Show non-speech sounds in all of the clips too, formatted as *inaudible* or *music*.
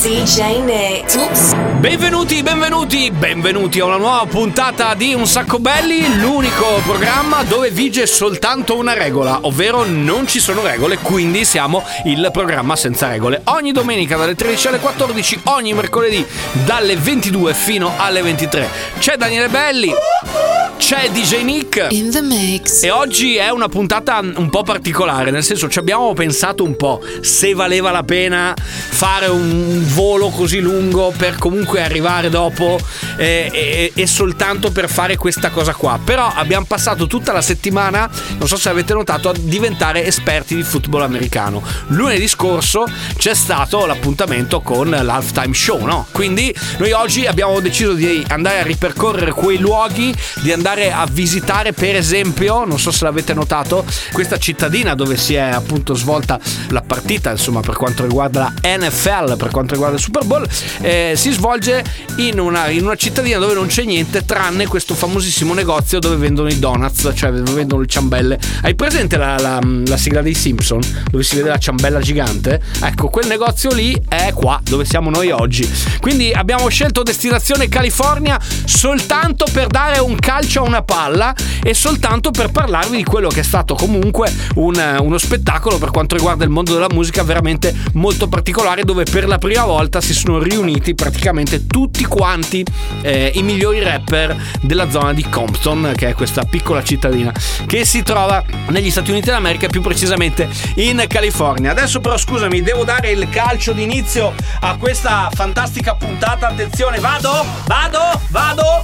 DJ Nick. Oops. Benvenuti, benvenuti, benvenuti a una nuova puntata di Un Sacco Belli, l'unico programma dove vige soltanto una regola, ovvero non ci sono regole, quindi siamo il programma senza regole. Ogni domenica dalle 13 alle 14, ogni mercoledì dalle 22 fino alle 23. C'è Daniele Belli, c'è DJ Nick. In the mix. E oggi è una puntata un po' particolare, nel senso ci abbiamo pensato un po' se valeva la pena fare un volo così lungo per comunque arrivare dopo eh, e, e soltanto per fare questa cosa qua. Però abbiamo passato tutta la settimana, non so se avete notato, a diventare esperti di football americano. Lunedì scorso c'è stato l'appuntamento con l'halftime show, no? Quindi noi oggi abbiamo deciso di andare a ripercorrere quei luoghi, di andare a visitare per esempio, non so se l'avete notato, questa cittadina dove si è appunto svolta la partita, insomma per quanto riguarda la NFL, per quanto riguarda il Super Bowl, eh, si svolge in una, in una cittadina dove non c'è niente tranne questo famosissimo negozio dove vendono i donuts, cioè dove vendono le ciambelle. Hai presente la, la, la sigla dei Simpson dove si vede la ciambella gigante? Ecco, quel negozio lì è qua dove siamo noi oggi. Quindi abbiamo scelto destinazione California soltanto per dare un calcio a una palla e soltanto per parlarvi di quello che è stato comunque un- uno spettacolo per quanto riguarda il mondo della musica veramente molto particolare dove per la prima volta si sono riuniti praticamente tutti quanti eh, i migliori rapper della zona di Compton che è questa piccola cittadina che si trova negli Stati Uniti d'America più precisamente in California. Adesso però scusami devo dare il calcio d'inizio a questa fantastica puntata. Attenzione vado vado vado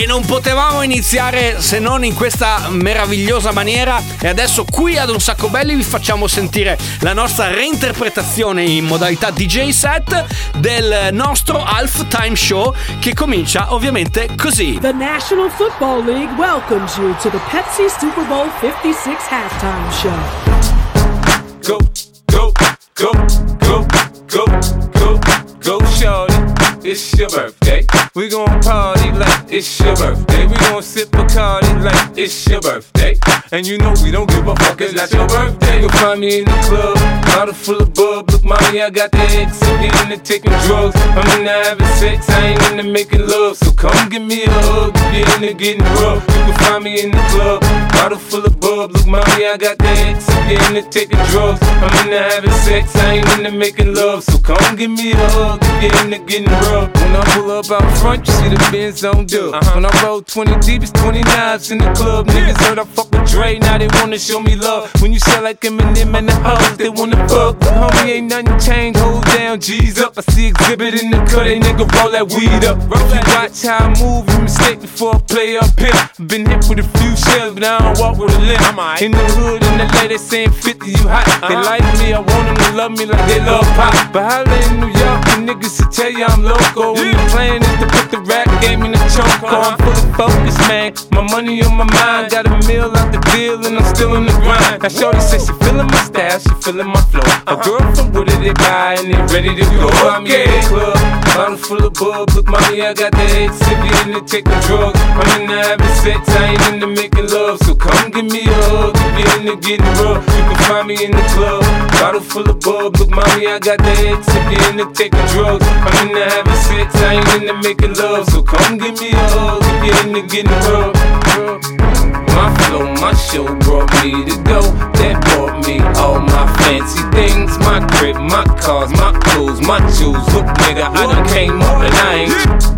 E non potevamo iniziare se non in questa meravigliosa maniera. E adesso qui ad Un Sacco Belli vi facciamo sentire la nostra reinterpretazione in modalità DJ set del nostro halftime show che comincia ovviamente così. The National Football League welcomes you to the Pepsi Super Bowl 56 halftime show. go, go, go, go, go, go, go, shorty. It's your birthday. We gon' party like it's your birthday. We gon' sip Bacardi like it's your birthday. And you know we don't give a fuck, it's not your birthday. You'll find me in the club, bottle full of bub. Look, mommy, I got the X. I'm into taking drugs. I'm into having sex, I ain't into making love. So come give me a hug you're into getting rough. You can find me in the club, bottle full of bub. Look, mommy, I got the X. I'm into taking drugs. I'm into having sex, I ain't into making love. So come give me a hug if you're into getting rough. When I pull up out front, you see the Benz on dub. When I roll 20 deep, it's 20 knives in the club. Niggas heard I fuck with Dre, now they wanna show me love. When you sell like Eminem and the hoes, they wanna fuck. But homie, ain't nothing changed, hold down, G's up. I see exhibit in the cut, they nigga roll that weed up. Watch how I move, you mistake before I play up here. Been hit with a few shells, but I don't walk with a limp. In the hood, in the LA, they saying 50, you hot. They like me, I want them to love me like they love pop. But holla in New York, the niggas will tell you I'm loco. When the plan is to put the rap game in the choke. I'm fully focused, man. My money on my mind, got a meal out the deal, and I'm still in the grind. Now, Shorty says she feeling my style, she feeling my flow. A girl from Wooded, they buy, and they ready to go. I'm in the club, bottle full of bub. Look, mommy, I got the head sick, into taking drugs. I'm into having sex, I ain't into making love. So come give me a hug, if you're into getting rough. You can find me in the club, bottle full of bub. Look, mommy, I got the head sick, into taking drugs. I'm into having sex, I ain't into making love. So come give me a hug, if you're into getting rough. My flow, my show brought me to go. That brought me all my fancy things. My crib, my cars, my clothes, my shoes. Look, nigga, I done came up and I ain't.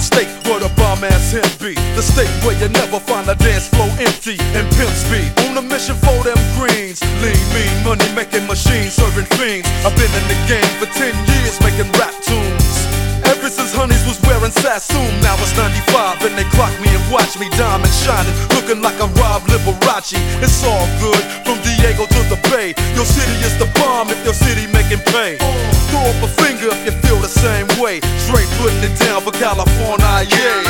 State where the bomb ass him be. The state where you never find a dance floor empty and pimp speed. On a mission for them greens. Lean, mean, money making machines, serving fiends. I've been in the game for 10 years making rap tunes. Ever since Honeys was wearing Sassoon, now it's 95 and they clock me and watch me diamond shining, looking like I'm Rob Liberace. It's all good from Diego to the Bay. Your city is the bomb if your city making pay. Throw up a finger if you same way. Straight putting it down for California, yeah.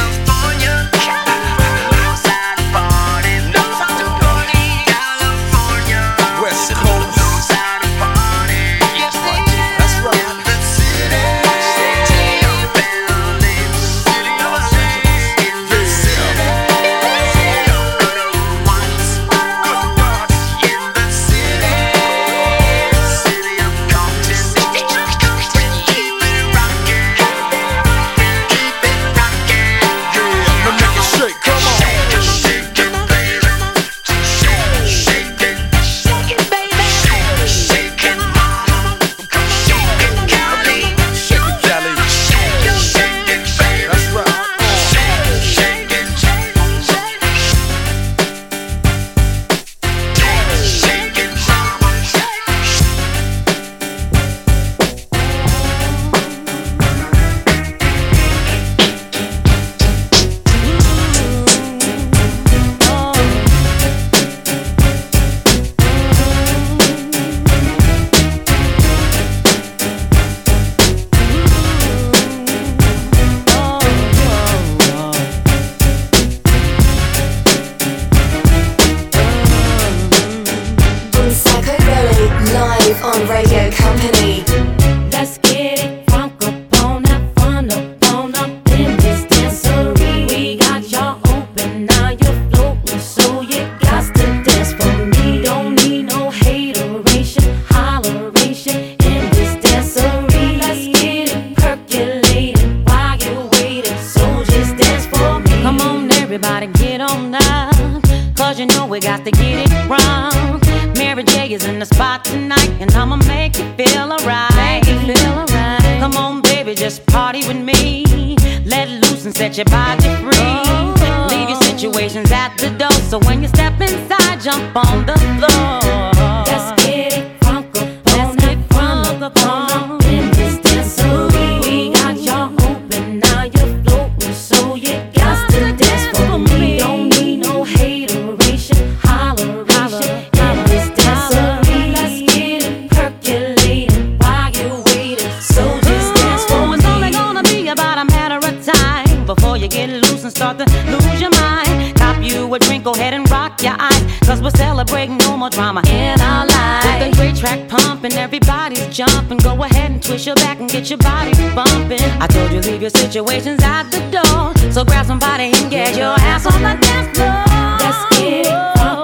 Ahead and rock your eyes, cause we're celebrating no more drama in our lives. With the great track pumping, everybody's jumping. Go ahead and twist your back and get your body bumping. I told you leave your situations at the door, so grab somebody and get your ass on the dance floor. Let's get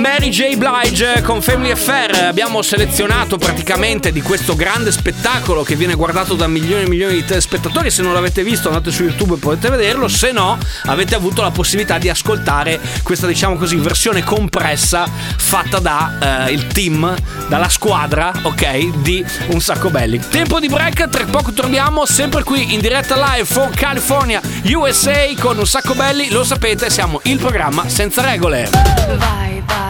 Mary J. Blige con Family Affair. Abbiamo selezionato praticamente di questo grande spettacolo che viene guardato da milioni e milioni di telespettatori. Se non l'avete visto, andate su YouTube e potete vederlo. Se no, avete avuto la possibilità di ascoltare questa, diciamo così, versione compressa fatta da eh, team, dalla squadra, ok, di Un Sacco Belli. Tempo di break, tra poco torniamo sempre qui in diretta live from California, USA con Un Sacco Belli. Lo sapete, siamo il programma senza regole. Vai, vai,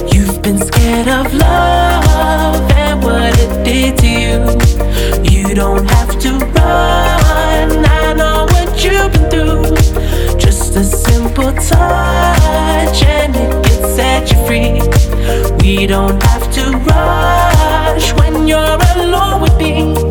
Been scared of love and what it did to you. You don't have to run. I know what you've been through. Just a simple touch and it can set you free. We don't have to rush when you're alone with me.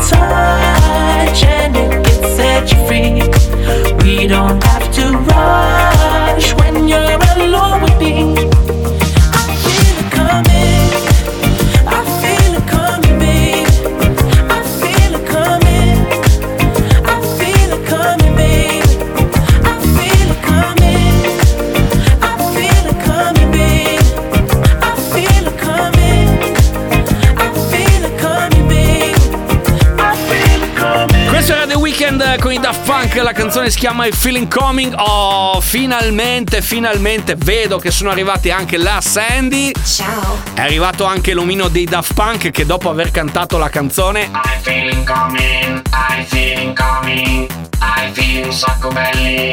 Touch and it can set you free. We don't have to rush la canzone si chiama I Feeling Coming. Oh, finalmente, finalmente vedo che sono arrivati anche la Sandy. Ciao. È arrivato anche l'omino dei Daft Punk che dopo aver cantato la canzone I feeling coming, I feeling coming,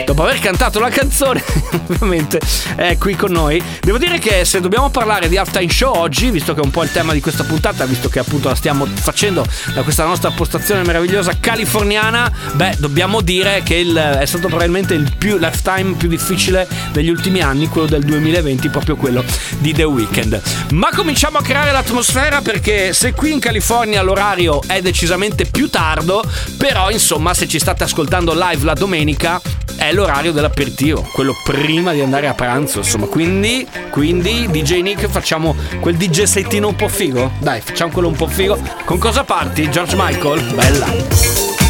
Dopo aver cantato la canzone, *laughs* ovviamente è qui con noi. Devo dire che se dobbiamo parlare di halftime show oggi, visto che è un po' il tema di questa puntata, visto che appunto la stiamo facendo da questa nostra postazione meravigliosa californiana, beh, dobbiamo dire che il- è stato probabilmente il più lifetime più difficile degli ultimi anni, quello del 2020, proprio quello di The Weeknd. Ma cominciamo a creare l'atmosfera perché se qui in California l'orario è decisamente più tardo, però insomma se ci state ascoltando live la domenica è l'orario dell'aperitivo, quello prima di andare a pranzo, insomma, quindi, quindi DJ Nick facciamo quel DJ settino un po' figo? Dai, facciamo quello un po' figo. Con cosa parti? George Michael? Bella.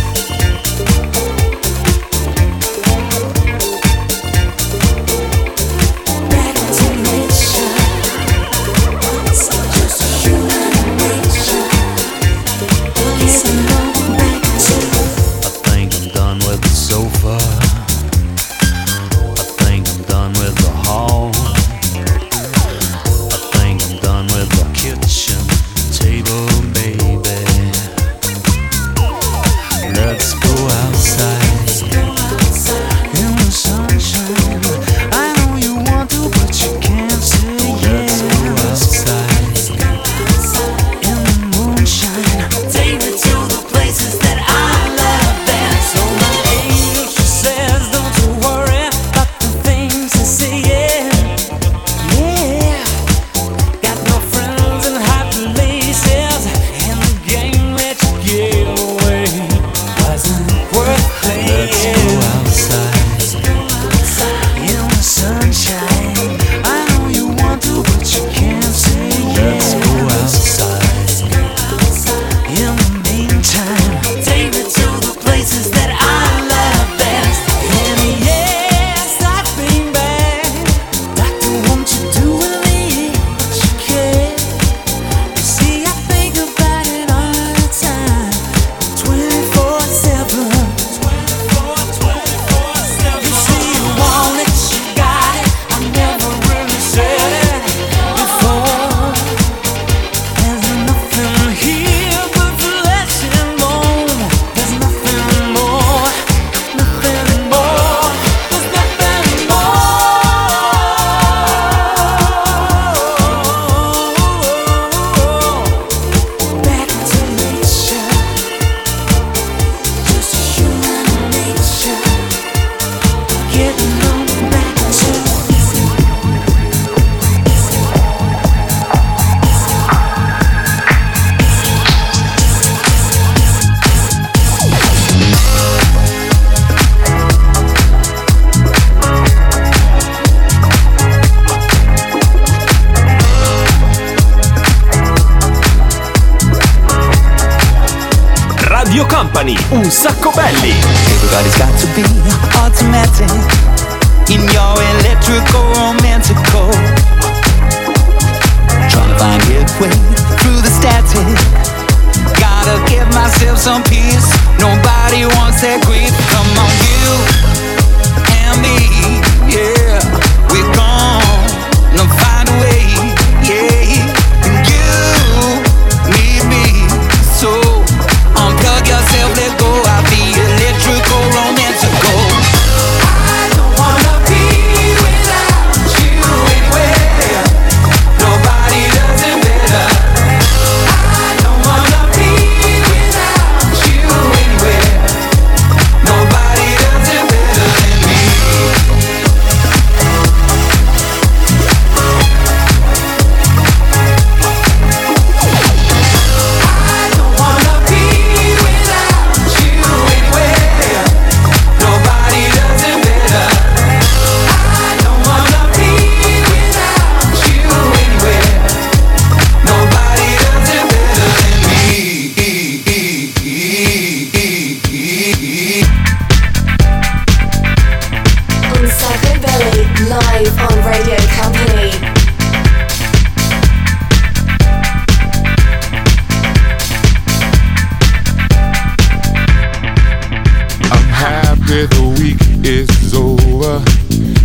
Over.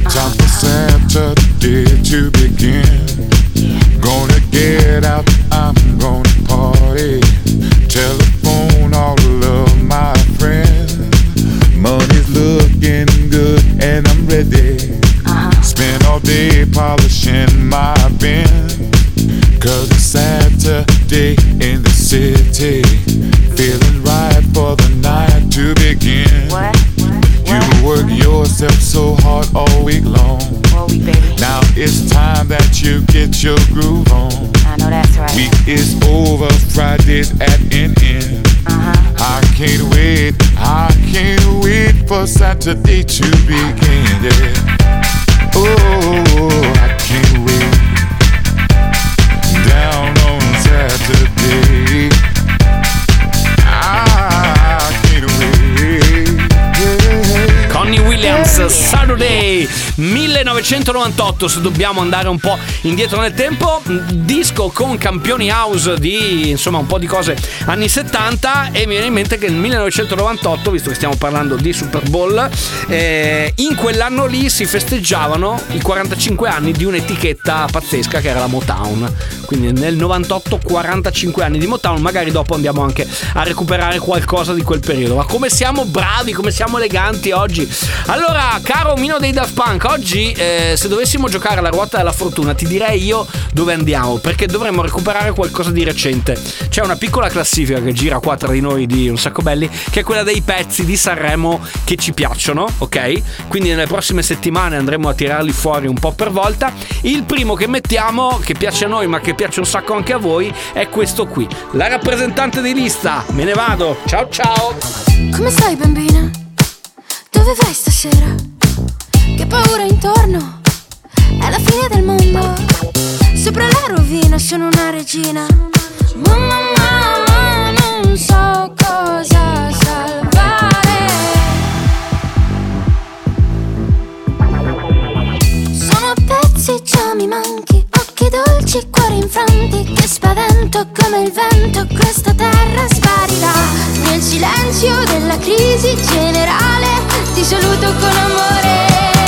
Time for Saturday to begin. Gonna get out, so hard all week long. Now it's time that you get your groove on. I know that's right. Week is over, Friday's at an end. Uh-huh. I can't wait, I can't wait for Saturday to begin. Yeah. Oh, I can't 1998, se dobbiamo andare un po' indietro nel tempo, disco con campioni house di insomma un po' di cose anni 70 e mi viene in mente che nel 1998, visto che stiamo parlando di Super Bowl, eh, in quell'anno lì si festeggiavano i 45 anni di un'etichetta pazzesca che era la Motown. Quindi nel 98 45 anni di Motown, magari dopo andiamo anche a recuperare qualcosa di quel periodo. Ma come siamo bravi, come siamo eleganti oggi. Allora, caro Mino dei Daft Punk, oggi eh, se dovessimo giocare alla ruota della fortuna, ti direi io dove andiamo, perché dovremmo recuperare qualcosa di recente. C'è una piccola classifica che gira qua tra di noi di un sacco belli, che è quella dei pezzi di Sanremo che ci piacciono, ok? Quindi nelle prossime settimane andremo a tirarli fuori un po' per volta. Il primo che mettiamo, che piace a noi ma che piace un sacco anche a voi, è questo qui. La rappresentante di lista, me ne vado. Ciao ciao. Come stai bambina? Dove vai stasera? Che paura intorno? È la fine del mondo. Sopra la rovina sono una regina. Mamma, mamma, non so cosa salvare. Sono pezzi, già mi manchi. Occhi dolci, cuori infranti. Che spavento come il vento. Questa terra sparirà. Nel silenzio della crisi generale. Ti saluto con amore.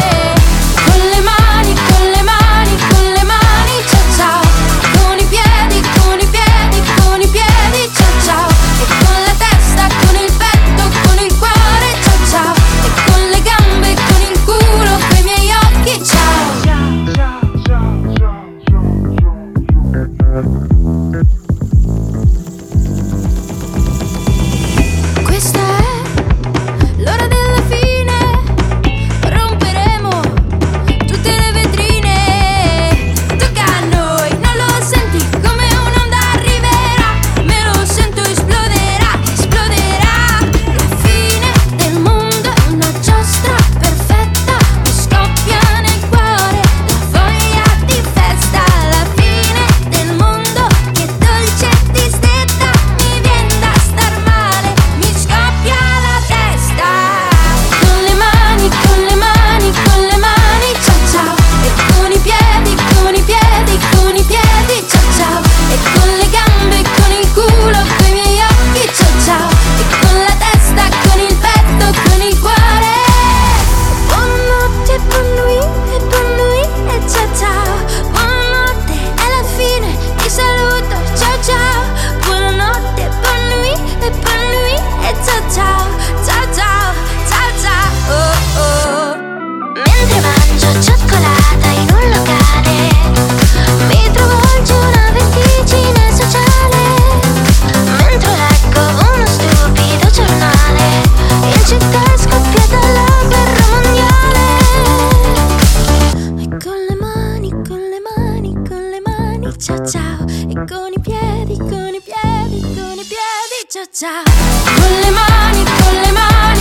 ciao ciao. E con i piedi, con i piedi, con i piedi ciao ciao. Con le mani, con le mani.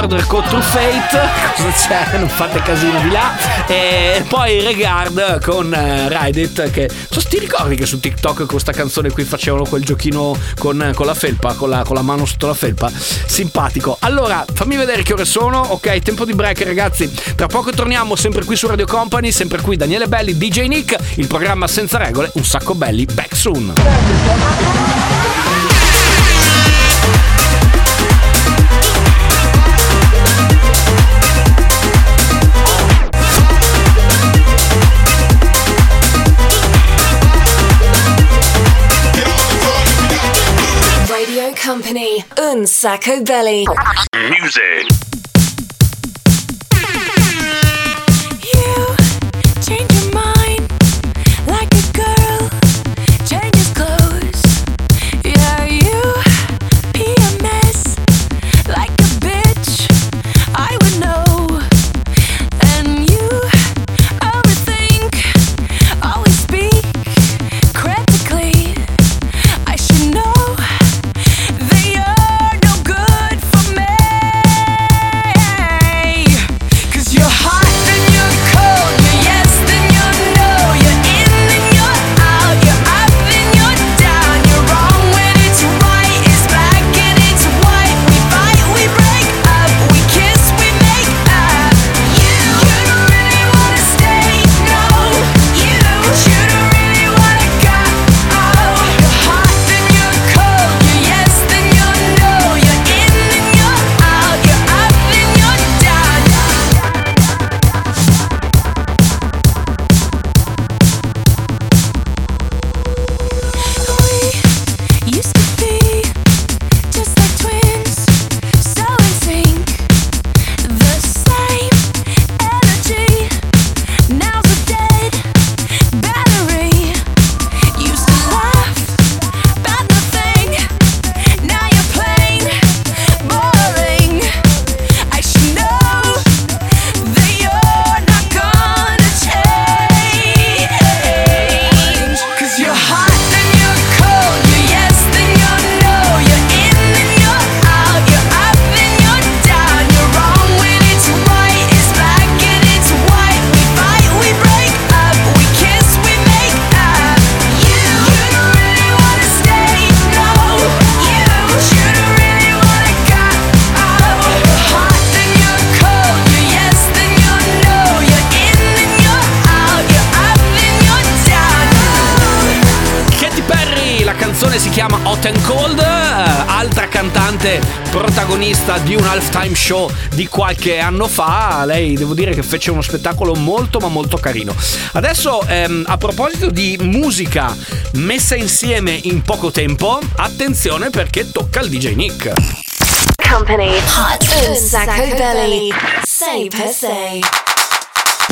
Order True Fate. Cosa c'è? *laughs* Non fate casino di là. E poi Regard con eh, Rideit. Che so, ti ricordi che su TikTok con questa canzone qui facevano quel giochino con, con la felpa, con la, con la, mano sotto la felpa? Simpatico. Allora, fammi vedere che ore sono. Ok, tempo di break, ragazzi. Tra poco torniamo sempre qui su Radio Company, sempre qui Daniele Belli, DJ Nick, il programma senza regole, un sacco belli, back soon. Burn Sacco Belly. Music. protagonista di un halftime show di qualche anno fa. Lei devo dire che fece uno spettacolo molto ma molto carino. Adesso ehm, a proposito di musica messa insieme in poco tempo, attenzione perché tocca al DJ Nick. Company Hot un sacco belly say per 6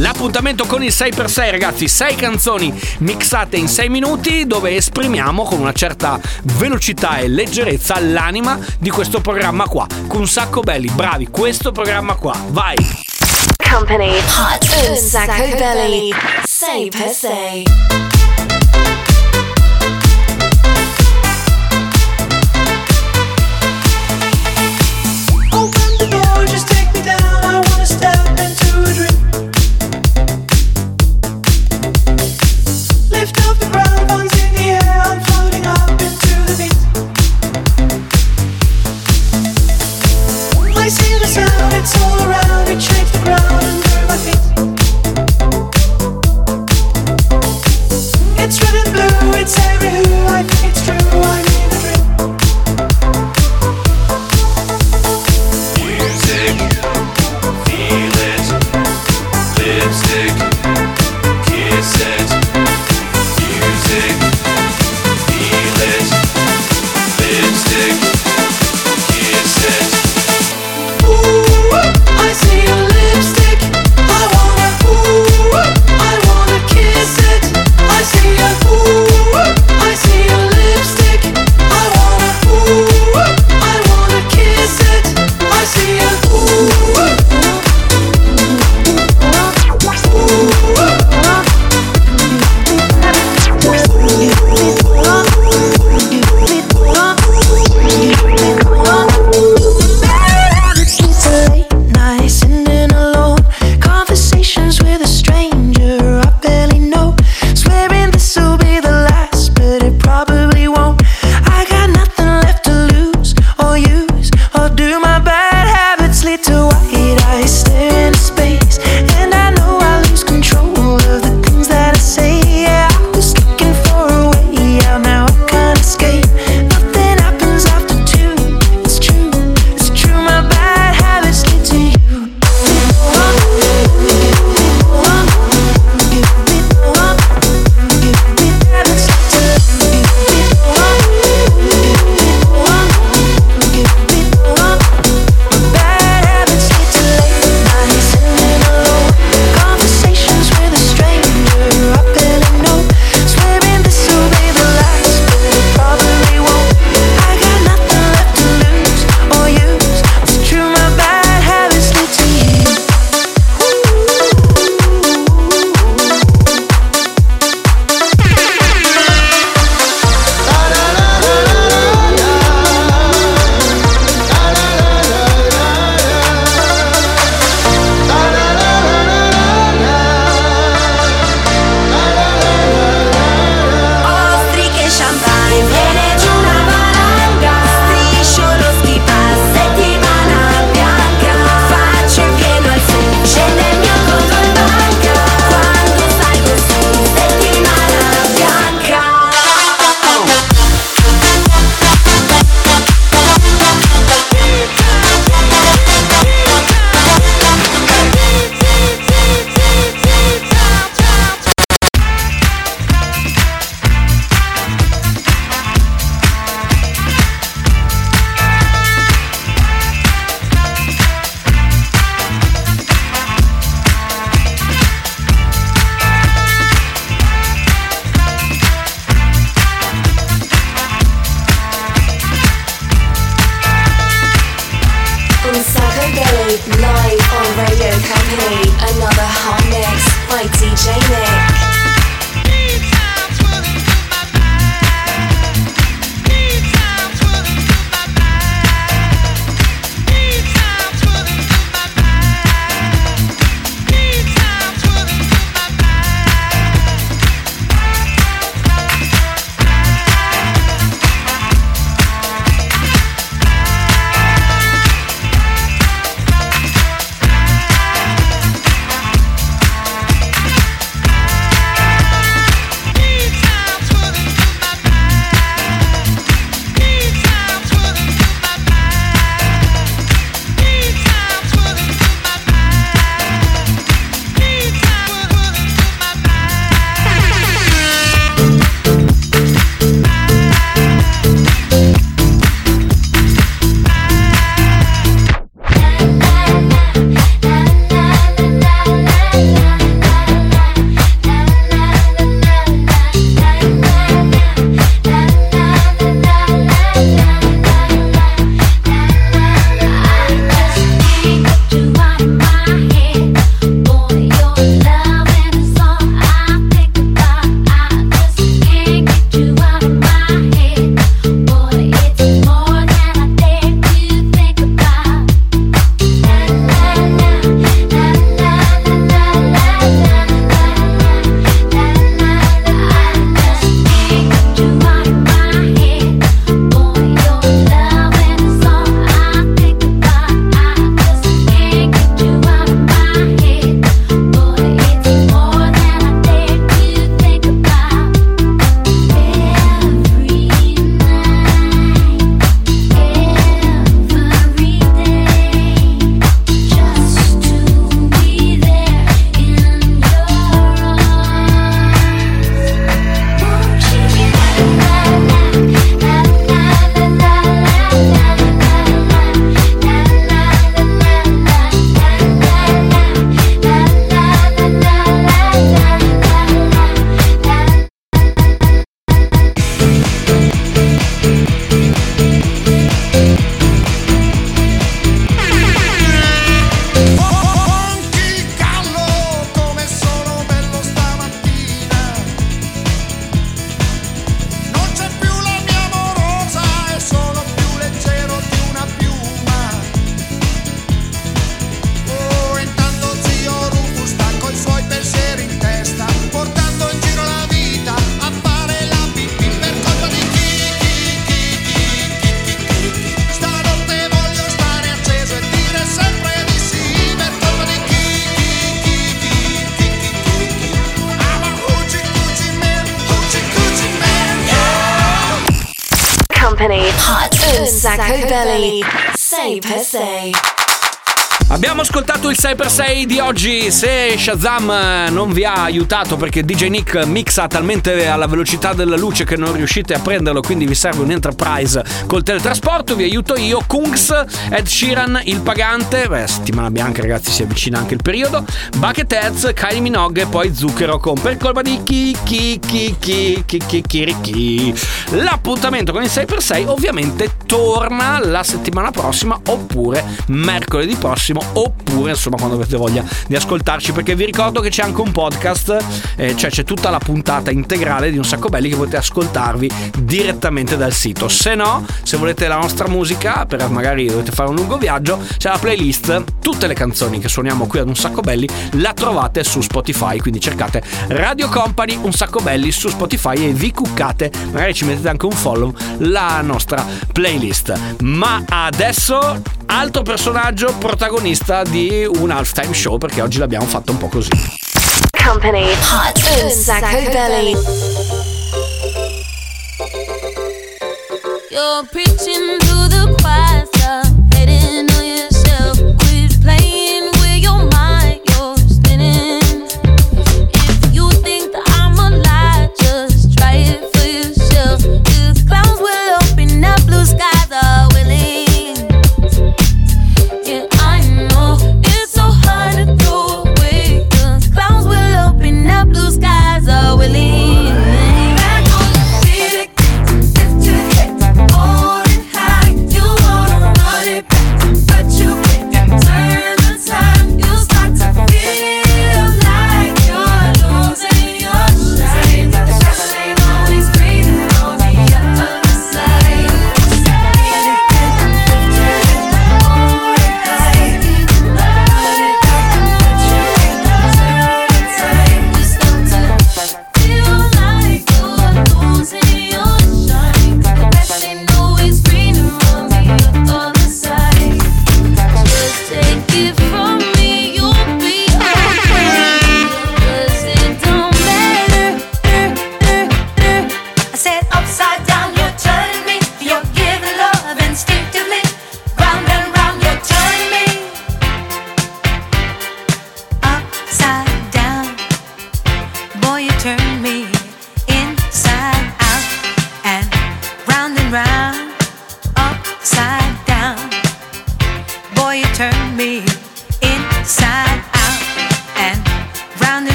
L'appuntamento con il 6x6 ragazzi, 6 canzoni mixate in 6 minuti dove esprimiamo con una certa velocità e leggerezza l'anima di questo programma qua. Con un sacco belli, bravi, questo programma qua. Vai! Company Hot un sacco belli 6x6 belly. 6x6 di oggi. Se Shazam non vi ha aiutato perché DJ Nick mixa talmente alla velocità della luce che non riuscite a prenderlo, quindi vi serve un Enterprise col teletrasporto, vi aiuto io. Kungs, Ed Sheeran, Il Pagante. Beh, settimana bianca, ragazzi, si avvicina anche il periodo. Bucketheads, Kylie Minogue e poi Zucchero con per colpa di chi chi chi chi chi chi chi chi. L'appuntamento con il 6x6 ovviamente torna la settimana prossima oppure mercoledì prossimo oppure insomma quando avete voglia di ascoltarci perché vi ricordo che c'è anche un podcast eh, cioè c'è tutta la puntata integrale di un sacco belli che potete ascoltarvi direttamente dal sito. Se no se volete la nostra musica per magari dovete fare un lungo viaggio c'è la playlist tutte le canzoni che suoniamo qui ad un sacco belli la trovate su Spotify quindi cercate Radio Company un sacco belli su Spotify e vi cuccate magari ci mettete anche un follow la nostra playlist. Ma adesso altro personaggio protagonista di un halftime show perché oggi l'abbiamo fatto un po' così Company. Hot un sacco belly. You're preaching to the choir,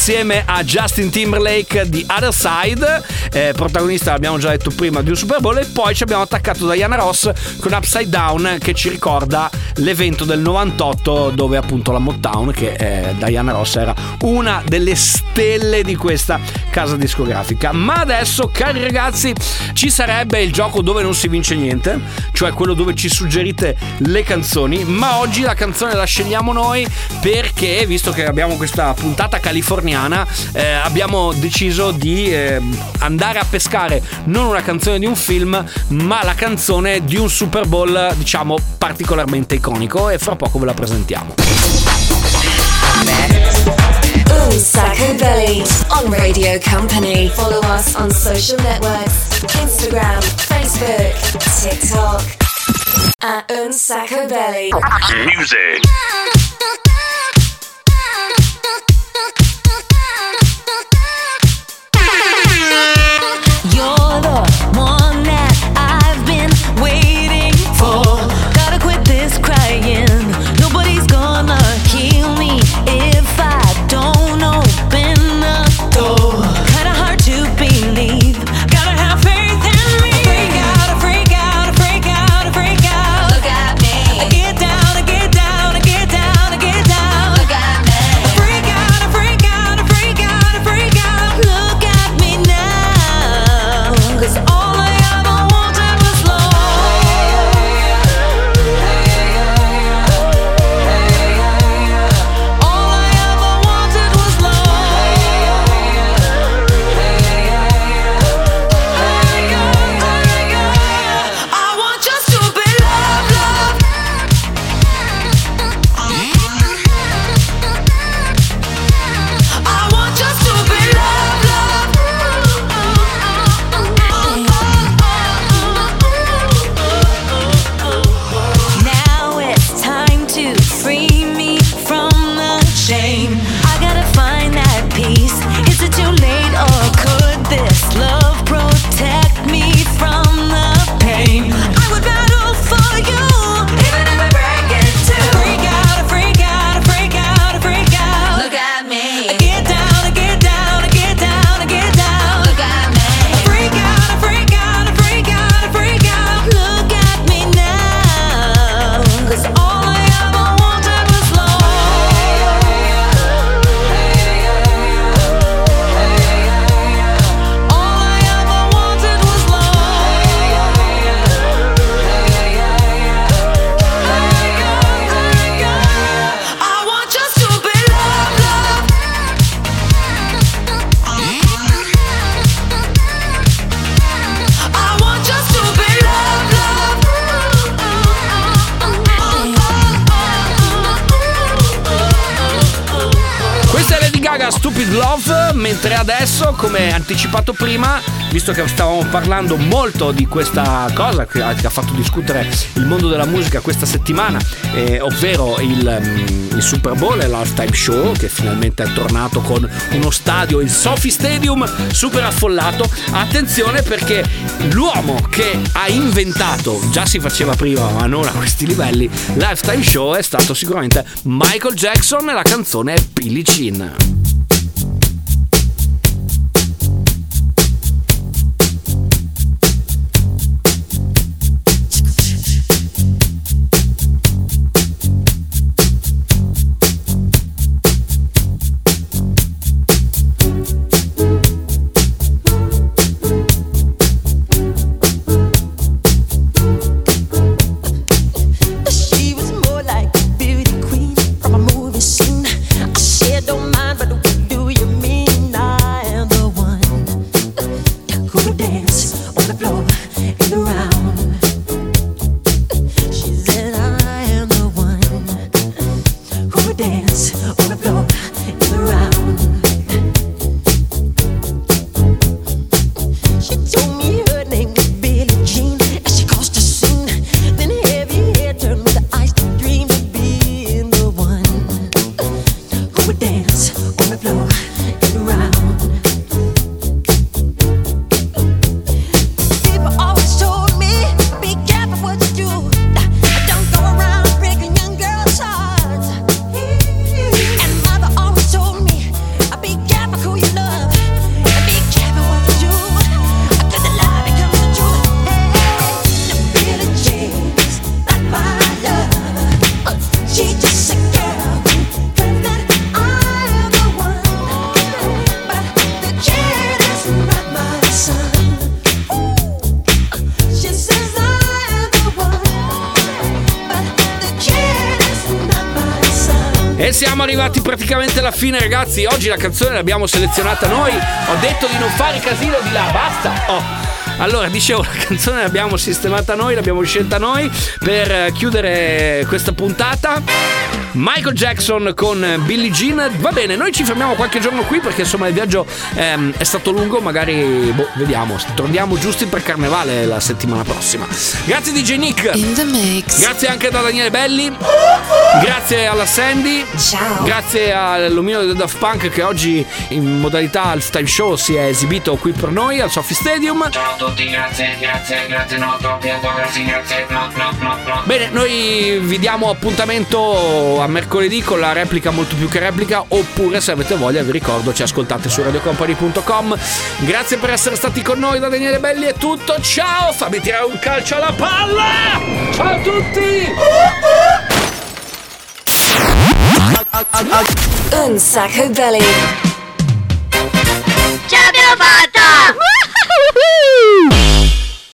assieme a Justin Timberlake di Other Side, eh, protagonista l'abbiamo già detto prima di un Super Bowl. E poi ci abbiamo attaccato Diana Ross con Upside Down che ci ricorda l'evento del 98 dove appunto la Motown che eh, Diana Ross era una delle stelle di questa casa discografica. Ma adesso cari ragazzi ci sarebbe il gioco dove non si vince niente, cioè quello dove ci suggerite le canzoni, ma oggi la canzone la scegliamo noi perché visto che abbiamo questa puntata californiana eh, abbiamo deciso di eh, andare a pescare non una canzone di un film ma la canzone di un Super Bowl diciamo particolarmente iconico e fra poco ve la presentiamo. Un Marco Belly on Radio Company. Follow us on social networks Instagram, Facebook, TikTok. At Un Belly. Music. anticipato prima, visto che stavamo parlando molto di questa cosa che ha fatto discutere il mondo della musica questa settimana, eh, ovvero il, mm, il, Super Bowl e l'Halftime Show, che finalmente è tornato con uno stadio, il Sophie Stadium, super affollato. Attenzione perché l'uomo che ha inventato, già si faceva prima ma non a questi livelli, l'Halftime Show è stato sicuramente Michael Jackson e la canzone è Billie Jean. Siamo arrivati praticamente alla fine, ragazzi. Oggi la canzone l'abbiamo selezionata noi. Ho detto di non fare casino di là, basta. Oh. Allora, dicevo, *laughs* la canzone l'abbiamo sistemata noi, l'abbiamo scelta noi per eh, chiudere questa puntata. Michael Jackson con Billie Jean. Va bene, noi ci fermiamo qualche giorno qui perché insomma il viaggio ehm, è stato lungo, magari boh, vediamo, torniamo giusti per carnevale la settimana prossima. Grazie DJ Nick. In the mix. Grazie anche da Daniele Belli. Grazie alla Sandy. Ciao. Grazie all'omino del Daft Punk che oggi in modalità halftime show si è esibito qui per noi al Sophie Stadium. Ciao a tutti, grazie, grazie, grazie, no, troppi autografi, grazie, no, no, no, no. Bene, noi vi diamo appuntamento a mercoledì con la replica molto più che replica oppure se avete voglia vi ricordo ci ascoltate su radiocompany.com grazie per essere stati con noi da Daniele Belli è tutto ciao fammi tirare un calcio alla palla ciao a tutti Un sacco belly. Ce l'abbiamo fatta! Woo!